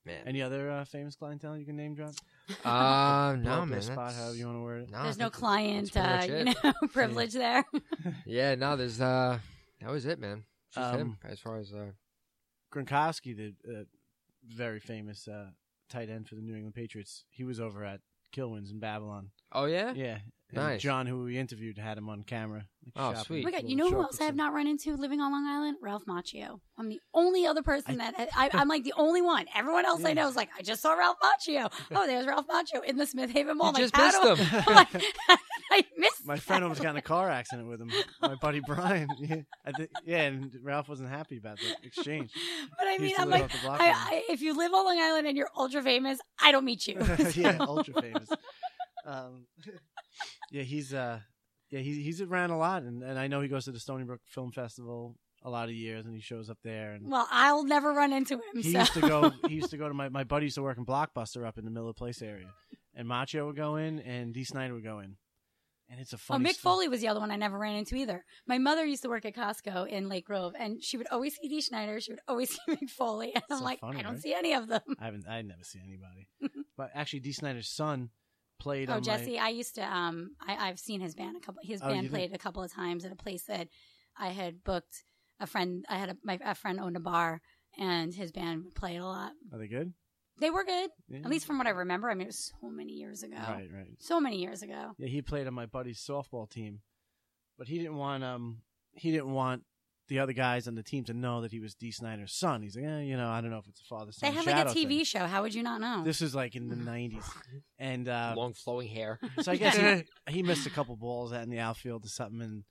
Man. Any other uh, famous clientele you can name drop? Uh, no, up man. their spot, however you want to word it. no, There's no client, uh, you know, privilege there. Yeah, no, there's uh, that was it, man. Just him Um, as far as uh, Gronkowski, the uh, very famous uh, tight end for the New England Patriots, he was over at Kilwins in Babylon. oh yeah, Yeah. And Nice. John, who we interviewed, had him on camera. like, Oh, shopping. sweet. Oh my God, you know who else I have not run into living on Long Island? Ralph Macchio. I'm the only other person I- that I, I'm like the only one. Everyone else I know is like, I just saw Ralph Macchio. Oh, there's Ralph Macchio in the Smith Haven Mall. you I'm just missed do- him. I'm like, I missed. My friend almost got in a car accident with him. My buddy Brian. Yeah, I think, yeah, and Ralph wasn't happy about the exchange. But I mean, I'm like, the block I, I, if you live on Long Island and you're ultra famous, I don't meet you. yeah, ultra famous. Um, yeah, he's uh, yeah, he's he's around a lot, and, and I know he goes to the Stony Brook Film Festival a lot of years, and he shows up there. And Well, I'll never run into him. he so. used to go. He used to go to my my buddy used to work in Blockbuster up in the Miller Place area, and Macchio would go in, and Dee Snider would go in, and it's a Oh. Mick sto- Foley was the other one I never ran into either. My mother used to work at Costco in Lake Grove, and she would always see Dee Snider. She would always see Mick Foley, and I'm So like, funny, I don't right? see any of them. I haven't. I never see anybody, but actually, Dee Snider's son played. Oh, Jesse, My, I used to. Um, I, I've seen his band a couple. His Oh, band played a couple of times at a place that I had booked. A friend, I had a, my a friend owned a bar, and his band played a lot. are they good? They were good, Yeah. at least from what I remember. I mean, it was so many years ago. Right, right. So many years ago. Yeah, he played on my buddy's softball team, but he didn't want um he didn't want the other guys on the team to know that he was Dee Snider's son. He's like, eh, you know, I don't know if it's a father They son. had like a TV show. How would you not know? This is like in the '90s, and uh, long flowing hair. so I guess he, he missed a couple balls out in the outfield or something, and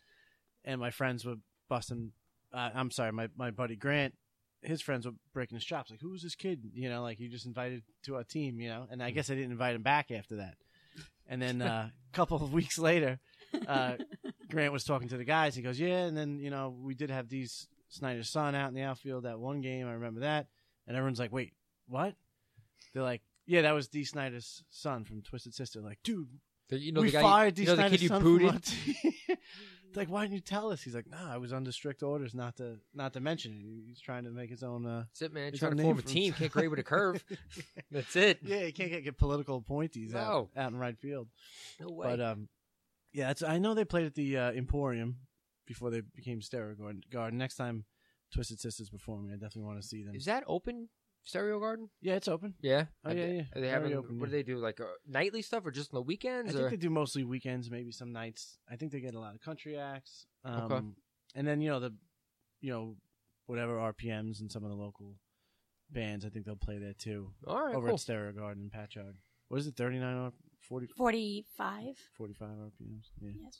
and my friends were busting. Uh, I'm sorry, my my buddy Grant. His friends were breaking his chops. Like, who's this kid? You know, like you just invited to our team. You know, and I guess I didn't invite him back after that. And then uh, a couple of weeks later, uh, Grant was talking to the guys. He goes, "Yeah," and then you know we did have Dee Snider's son out in the outfield that one game. I remember that, and everyone's like, "Wait, what?" They're like, "Yeah, that was Dee Snider's son from Twisted Sister." Like, dude, The- you know we the guy, fired D. you know the Snider's kid you son from booted. like, why didn't you tell us? He's like, "Nah, I was under strict orders not to not to mention it." He's trying to make his own. Uh, That's it, man. Trying to form a team, can't grade with a curve. That's it. yeah, you can't get, get political appointees out, out in right field. No way. But um, yeah, I know they played at the uh, Emporium before they became Stereo Garden. Next time Twisted Sisters performing, I definitely want to see them. Is that open? Stereo Garden? yeah, it's open. Yeah. Oh, yeah, yeah. Are they having? open, what do they do? Like uh, nightly stuff, or just on the weekends? I weekends? think they do mostly weekends, maybe some nights. I think they get a lot of country acts. Um, Okay. And then you know the, you know, whatever RPMs and some of the local bands. I think they'll play there too all right, over cool. at Stereo Garden in Patchogue. What is it? 39 or 40, 45. 45 RPMs. Yeah. Yes.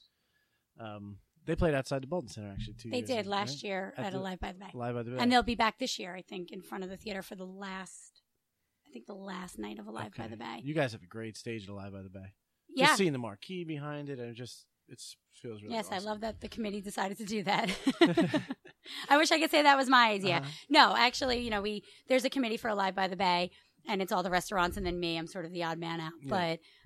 Um, they played outside the Boulton Center actually two They did ago, last right? year At at, a Live by the Bay. Live by the Bay. And they'll be back this year, I think, in front of the theater for the last, I think the last night of a Live by the Bay. You guys have a great stage at Live by the Bay. yeah. Just seeing the marquee behind it, and it just it feels really. yes, I love that the committee decided to do that. I wish I could say that was my idea. Uh-huh. No, actually, you know, we there's a committee for Alive by the Bay, and it's all the restaurants, and then me. I'm sort of the odd man out, Yeah.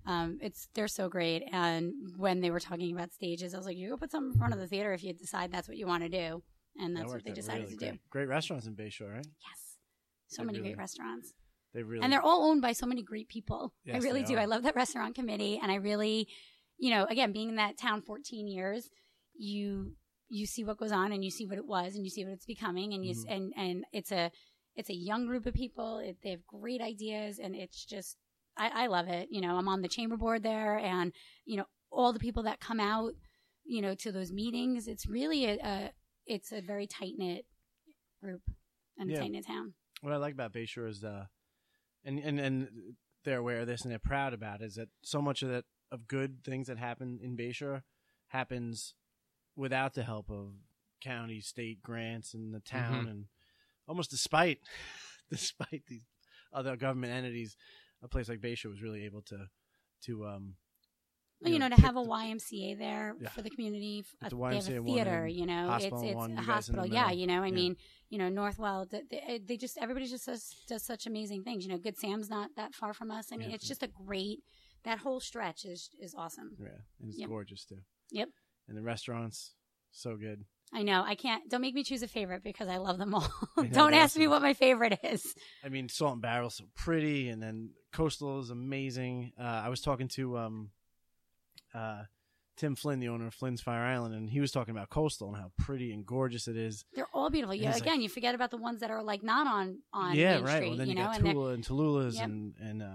but um, it's they're so great. And when they were talking about stages, I was like, you go put something in front of the theater if you decide that's what you want to do, and That that's what they decided really to do. great. Great restaurants in Bayshore, right? Yes, so They many really- great restaurants. They really and they're all owned by so many great people. I really do. are. I love that restaurant committee, and I really, you know, again, being in that town 14 years, you you see what goes on, and you see what it was, and you see what it's becoming, and you s Mhm. and and it's a it's a young group of people. It, they have great ideas, and it's just I, I love it. You know, I'm on the chamber board there, and you know all the people that come out, you know, to those meetings. It's really a, a it's a very tight knit group and a Yeah. tight knit town. what I like about Bayshore is uh, and and and they're aware of this and they're proud about it, is that so much of that of good things that happen in Bayshore happens without the help of county, state grants and the town, and almost despite despite these other government entities, a place like Bayshore was really able to to um. Well, you know, to have a YMCA there Yeah. for the community. With the uh, they have YMCA a theater, you know, it's it's one, a you guys in the hospital. Yeah, you know, I Yeah. mean, you know, Northwell. They, they just everybody just does does such amazing things. You know, Good Sam's not that far from us. I mean, Yeah. it's just a great. That whole stretch is is awesome. Yeah, and it's Yep. gorgeous too. Yep. And the restaurants, so good. I know. I can't. Don't make me choose a favorite because I love them all. Know, don't ask me what my favorite is. I mean, Salt and Barrel's so pretty, and then Coastal is amazing. Uh, I was talking to um, uh, Tim Flynn, the owner of Flynn's Fire Island, and he was talking about Coastal and how pretty and gorgeous it is. They're all beautiful. Yeah, it's like- again, you forget about the ones that are like not on on yeah, Main right. Street. well, then you you, know, got Tula and Tallulah's Yep. and and uh,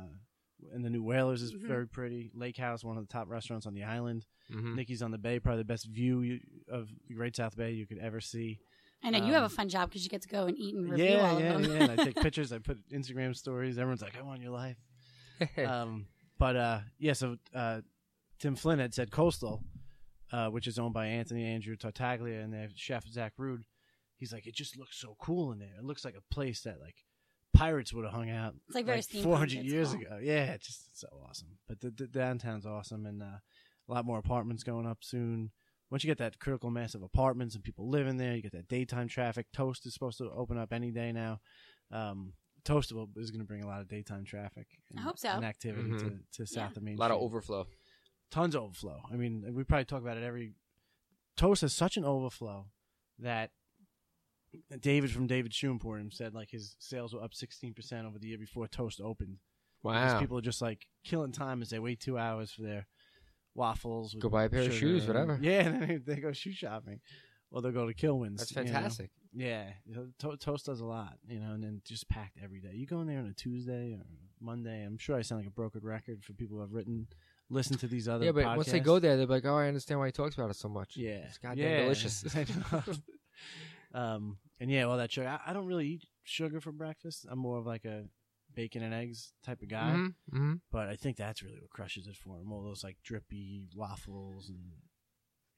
and the new Whalers is Mhm. very pretty. Lake House, one of the top restaurants on the island. Mhm. Nikki's on the Bay, probably the best view you, of the Great South Bay you could ever see. I know you have a um, fun job because you get to go and eat and review yeah, all yeah, of them. yeah. And I take pictures. I put Instagram stories. Everyone's like, "I want your life." um, but uh, yeah, so uh, Tim Flynn had said Coastal, uh, which is owned by Anthony Andrew Tartaglia and their chef Zach Rude. He's like, it just looks so cool in there. It looks like a place that like pirates would have hung out It's like very 400 years cool. ago. Yeah, it's just so awesome. But the, the downtown's awesome, and uh, a lot more apartments going up soon. Once you get that critical mass of apartments and people living there, you get that daytime traffic. Toast is supposed to open up any day now. Um, Toast will, is going to bring a lot of daytime traffic. And, I hope so. And activity Mhm. to, to south Yeah. of Main A lot of overflow. Tons of overflow. I mean, we probably talk about it every. Toast has such an overflow that David from David Shoe Emporium said like his sales were up 16% over the year before Toast opened. Because Wow. people are just like killing time as they wait two hours for their waffles. Go buy a pair of shoes, and- whatever. Yeah, and then they go shoe shopping. Or they'll go to Kilwins. That's you know? fantastic. Yeah, you know, to- Toast does a lot, you know, and then just packed every day. You go in there on a Tuesday or Monday. I'm sure I sound like a broken record for people who have written, listened to these other. Yeah, but once they go there, they're like, "Oh, I understand why he talks about it so much." yeah, it's goddamn yeah. delicious. Um, and yeah, well, that sugar. I, I don't really eat sugar for breakfast. I'm more of like a bacon and eggs type of guy. Mhm, mhm. But I think that's really what crushes it for him. All those like drippy waffles and.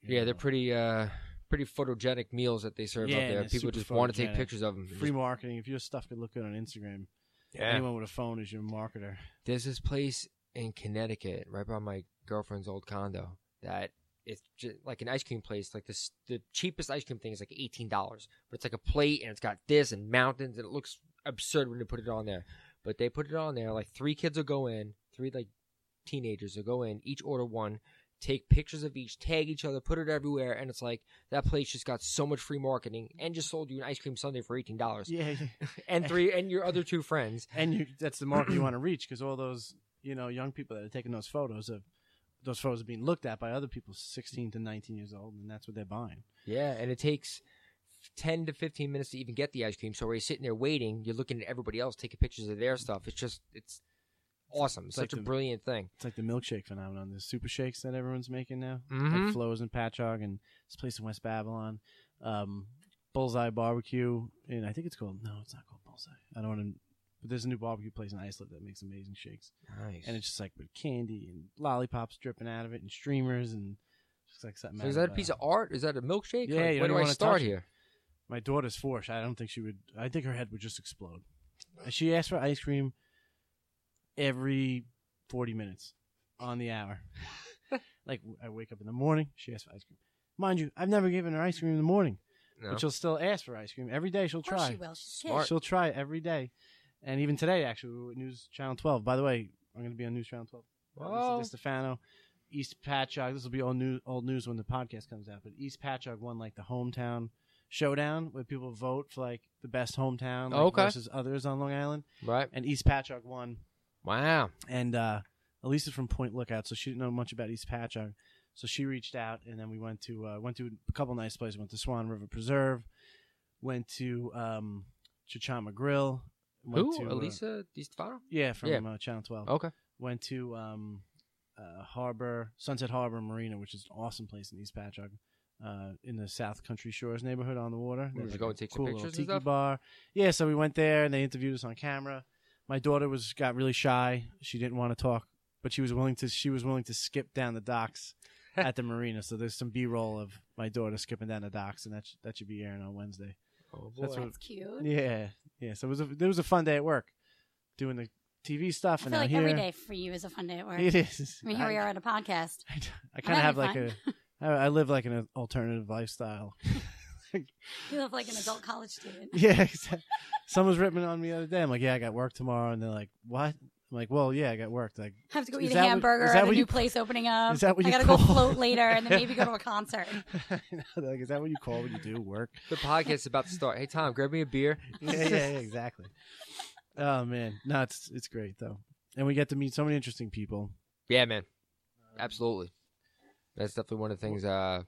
you Yeah, they're pretty, uh, pretty photogenic meals that they serve Yeah, out there. People just want to take pictures of them. free marketing. If your stuff could look good on Instagram, yeah. anyone with a phone is your marketer. There's this place in Connecticut, right by my girlfriend's old condo, that it's just like an ice cream place. Like this, the cheapest ice cream thing is like eighteen dollars, but it's like a plate and it's got this and mountains, and it looks absurd when you put it on there. But they put it on there. Like three kids will go in, three like teenagers will go in, each order one, take pictures of each, tag each other, put it everywhere, and it's like that place just got so much free marketing and just sold you an ice cream sundae for eighteen dollars, Yeah, and three and your other two friends. and you, that's the market you want to reach because all those you know young people that are taking those photos of those photos are being looked at by other people 16 to 19 years old and that's what they're buying Yeah, and it takes 10 to 15 minutes to even get the ice cream. So you're sitting there waiting, you're looking at everybody else taking pictures of their stuff. It's just, it's awesome. It's It's like such a the- brilliant thing. it's like the milkshake phenomenon the super shakes that everyone's making now Mhm. like flows and patchogue and this place in west babylon um, bullseye barbecue and i think it's called no it's not called bullseye i don't want to but there's a new barbecue place in iceland that makes amazing shakes Nice. and it's just like with candy and lollipops dripping out of it and streamers and just like something so is that a piece of art? Is that a milkshake? Yeah, where do I start here? My daughter's four. I don't think she would. I think her head would just explode. She asked for ice cream every forty minutes on the hour. like I wake up in the morning, she asks for ice cream. Mind you, I've never given her ice cream in the morning, No. but she'll still ask for ice cream every day. She'll Of course try. she will. She's a. Smart. She'll try every day, and even today, actually, we were at News Channel Twelve. By the way, I'm going to be on News Channel Twelve. Whoa. Lisa Stefano, East Patchogue. This will be old news, old news when the podcast comes out. But East Patchogue won like the hometown showdown where people vote for like the best hometown like, Okay. versus others on Long Island. Right. And East Patchogue won. Wow. And uh, Elisa's from Point Lookout, so she didn't know much about East Patchogue. So she reached out, and then we went to uh, went to a couple nice places. Went to Swan River Preserve. Went to um, Chichama Grill. Went Who? to, uh, Elisa Di Stefano? yeah, from Yeah. Uh, Channel Twelve Okay. went to um, uh, Harbor Sunset Harbor Marina, which is an awesome place in East Patchogue, uh, in the South Country Shores neighborhood on the water. Did There's you go a and take some cool little pictures and tiki stuff? bar. Yeah, so we went there and they interviewed us on camera. My daughter was got really shy; she didn't want to talk, but she was willing to. She was willing to skip down the docks at the marina. So there's some B-roll of my daughter skipping down the docks, and that sh- that should be airing on Wednesday. Oh, That's boy. what- That's cute. Yeah, yeah. So it was a it was a fun day at work, doing the TV stuff, I and feel out like here every day for you is a fun day at work. it is. I mean, here we are at a podcast. I, I kind of have like having a, I, I live like an alternative lifestyle. You look like an adult college student. yeah, exactly. Someone's ripping on me the other day. I'm like, yeah, I got work tomorrow, and they're like, what? I'm like, well, yeah, I got work. Like, have to go eat a that what- hamburger is that at a new you- place opening up. is that what I gotta go float later and then maybe go to a concert. like, is that what you call when you do? Work? The podcast is about to start. Hey Tom, grab me a beer. yeah, yeah, yeah, exactly. Oh man, no, it's it's great though, and we get to meet so many interesting people. Yeah, man. Absolutely. That's definitely one of the things uh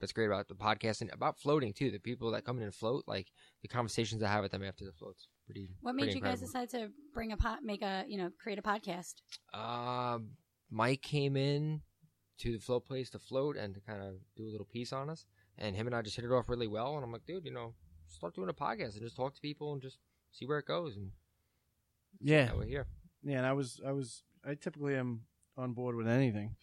that's great about the podcast and about floating too. The people that come in and float, like the conversations I have with them after the floats. Pretty What made pretty you guys decide to bring a pot, make a, you know, create a podcast? Um, Mike came in to the float place to float and to kind of do a little piece on us, and him and I just hit it off really well. And I'm like, dude, you know, start doing a podcast and just talk to people and just see where it goes. And Yeah, we're here. yeah. And I was, I was, I typically am on board with anything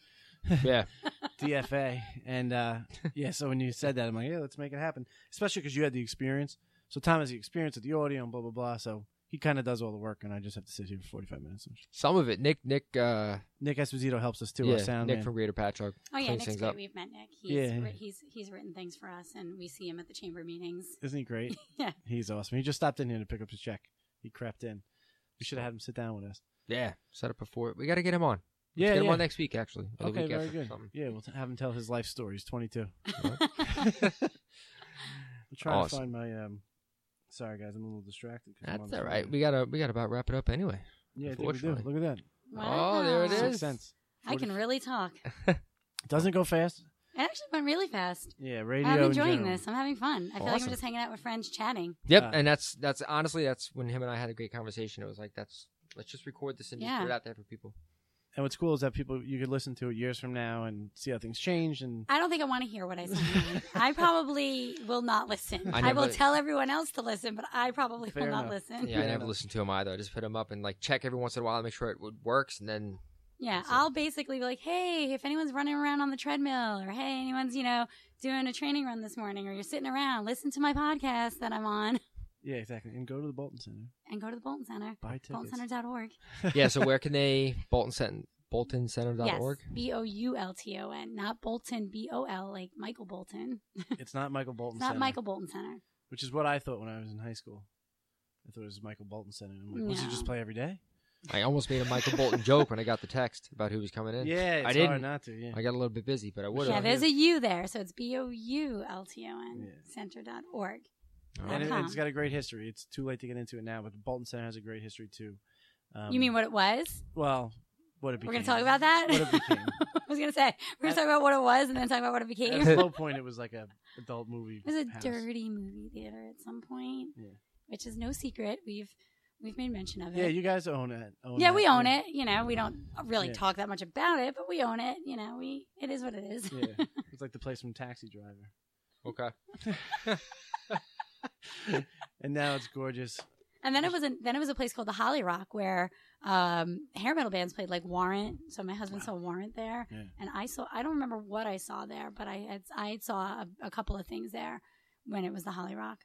Yeah, DFA, and uh yeah. So when you said that, I'm like, yeah, let's make it happen. Especially because you had the experience. So Tom has the experience with the audio and blah blah blah. So he kind of does all the work, and I just have to sit here for 45 minutes. some of it. Nick, Nick, uh, Nick Esposito helps us too. yeah, our sound Nick man. from Greater Patchogue. Oh yeah, cleans Nick's great. up. We've met Nick. He's, Yeah. writ- he's he's written things for us, and we see him at the chamber meetings. Isn't he great? Yeah. He's awesome. He just stopped in here to pick up his check. He crept in. We should have had him sit down with us. Yeah, set up before. We got to get him on. Let's Yeah, get him yeah. on next week actually. or the Okay, week very after, good. something. Yeah, we'll t- have him tell his life story. He's 22. Oh, I'm trying Awesome. to find my. um Sorry, guys, I'm a little distracted. 'cause I'm on That's the all phone. right. We gotta we gotta about wrap it up anyway. Yeah, I think we do. Unfortunately. Look at that. Oh, there it Wow. is. Six cents. I can really talk. Doesn't go fast. It actually went really fast. Yeah, radio. I'm in enjoying general. this. I'm having fun. I feel like I'm just hanging out with friends, chatting. Yep, Uh, and that's that's honestly that's when him and I had a great conversation. It was like that's let's just record this and just Yeah. put it out there for people. And what's cool is that people you could listen to it years from now and see how things changed. And I don't think I want to hear what I say. I probably will not listen. I I, will never- tell everyone else to listen, but I probably Fair will not enough. listen. Yeah, I never no. listened to them either. I just put them up and like check every once in a while to make sure it would- works, and then Yeah, That's it. I'll basically be like, hey, if anyone's running around on the treadmill, or hey, anyone's, you know, doing a training run this morning, or you're sitting around, listen to my podcast that I'm on, yeah, exactly. And go to the Boulton Center. and go to the Boulton Center, Buy tickets. boultoncenter.org. yeah. So where can they Boulton Center BoultonCenter.org? Yes, B O U L T O N, not Bolton, B O L, like Michael Bolton. It's not Michael Bolton It's not Center, Michael Bolton Center. which is what I thought when I was in high school. I thought it was Michael Bolton Center. I'm like, what's he No. just play every day? I almost made a Michael Bolton joke when I got the text about who was coming in. Yeah, it's I didn't. not to. Yeah. I got a little bit busy, but I would Yeah, have. there's a U there, so it's B O U L T O N, Yeah. center.org. and it, it's got a great history. It's too late to get into it now, but the Boulton Center has a great history too. Um, you mean what it was? Well, what it became. We're going to talk about that? What it became. I was going to say, we're going to talk about what it was and then talk about what it became. At a low point, it was like a adult movie. It was a house. dirty movie theater at some point, Yeah. which is no secret. We've we've made mention of it. Yeah, you guys own it. Own yeah, that. we own it. You know, we don't really Yeah. talk that much about it, but we own it. You know, we it is what it is. Yeah, it's like the place from Taxi Driver, Okay. and now it's gorgeous. and then it was a then it was a place called the Holly Rock where um, hair metal bands played like Warrant. So my husband saw Warrant there, Yeah. and I saw I don't remember what I saw there, but I had I saw a, a couple of things there when it was the Holly Rock.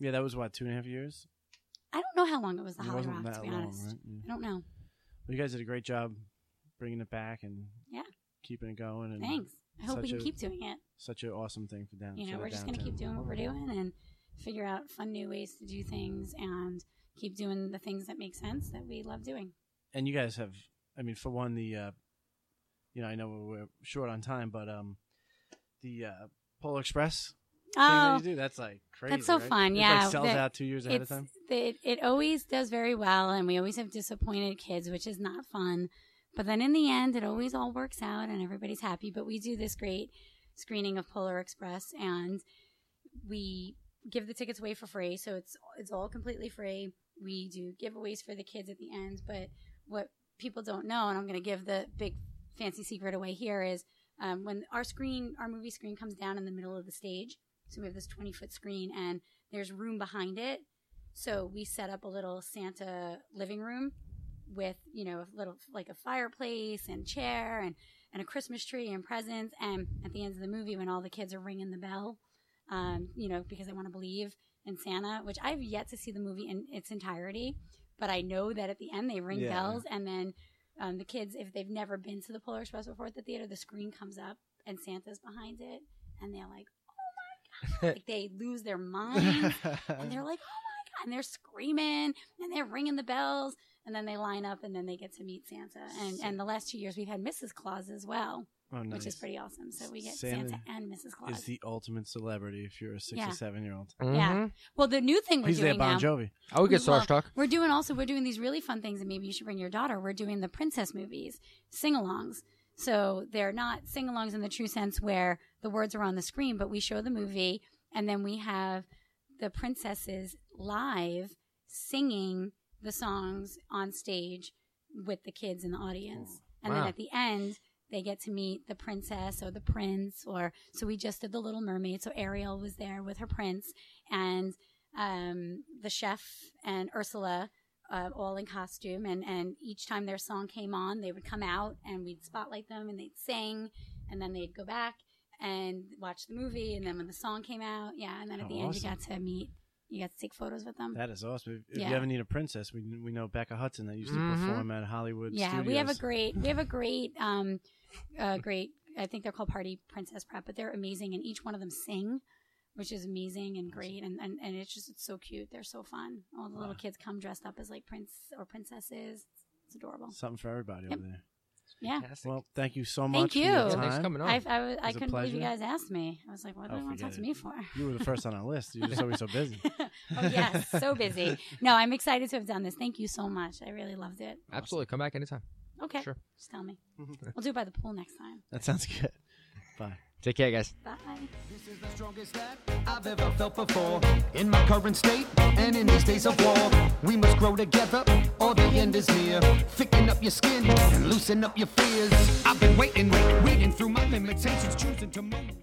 Yeah, that was what two and a half years. I don't know how long it was the It Holly wasn't Rock that to be long, honest. right? Yeah. I don't know. Well, you guys did a great job bringing it back and Yeah. keeping it going. And Thanks. I hope we can a- keep doing it. Such an awesome thing for down. you know, we're just going to keep doing what we're doing and figure out fun new ways to do things and keep doing the things that make sense that we love doing. And you guys have, I mean, for one, the, uh, you know, I know we're short on time, but um, the uh, Polar Express thing Oh, that you do, that's like crazy. That's so right? fun, It, yeah, like sells the- out two years ahead of time. it, it always does very well and we always have disappointed kids, which is not fun. But then in the end, it always all works out and everybody's happy. But we do this great screening of Polar Express and we give the tickets away for free. So it's it's all completely free. We do giveaways for the kids at the end. But what people don't know, and I'm going to give the big fancy secret away here, is um, when our screen, our movie screen comes down in the middle of the stage. So we have this 20 foot screen and there's room behind it. So we set up a little Santa living room with, you know, a little like a fireplace and chair and, and a Christmas tree and presents. And at the end of the movie, when all the kids are ringing the bell, um, you know, because they want to believe in Santa, which I've yet to see the movie in its entirety, but I know that at the end they ring Yeah. bells and then um, the kids, if they've never been to the Polar Express before at the theater, the screen comes up and Santa's behind it, and they're like, "Oh my god!" like they lose their mind and they're like, "Oh my god!" and they're screaming and they're ringing the bells, and then they line up, and then they get to meet Santa. And and the last two years we've had Mrs. Claus as well, Oh, nice. which is pretty awesome. So we get Santa Santa, and Mrs. Claus. Is the ultimate celebrity if you're a six Yeah. or seven year old. Yeah. Mhm. well, the new thing we're doing now. He's there, doing Bon now. Jovi. I would get Well, starstruck. We're doing also we're doing these really fun things, and maybe you should bring your daughter. We're doing the princess movies, sing-alongs. So they're not sing-alongs in the true sense where the words are on the screen, but we show the movie, and then we have the princesses live singing the songs on stage with the kids in the audience, and then Wow. at the end. They get to meet the princess or the prince, or so we just did the Little Mermaid. So Ariel was there with her prince, and um, the chef and Ursula, uh, all in costume. And, and each time their song came on, they would come out and we'd spotlight them and they'd sing. And then they'd go back and watch the movie. And then when the song came out, yeah. And then at Oh, the end, you got to meet, you got to take photos with them. That is awesome. If, if Yeah. you ever need a princess, we we know Becca Hudson that used to Mhm. perform at Hollywood. yeah, we have a great, we have a great, um, uh, great, I think they're called Party Princess Prep, but they're amazing. And each one of them sing. Which is amazing and great, and, and, and it's just it's so cute. They're so fun. All the little Wow. kids come dressed up as like prince or princesses. It's adorable. something for everybody Yep. over there. Yeah. Fantastic. Well, thank you so much. Thank you. For your Yeah, yeah, thanks for coming on. I, I, was- I a couldn't believe you guys asked me. I was like, what do Oh, they want to talk forget to me for? You were the first on our list. You're just always so busy. oh, yes. So busy. No, I'm excited to have done this. Thank you so much. I really loved it. Absolutely. Come back anytime. Okay. Sure. Just tell me. Mm-hmm. We'll do it by the pool next time. That sounds good. Bye. Take care, guys. Bye. This is the strongest that I've ever felt before. In my current state and in these days of war, we must grow together or the end is near. Thicken up your skin and loosen up your fears. I've been waiting, waiting, reading through my limitations, choosing to move.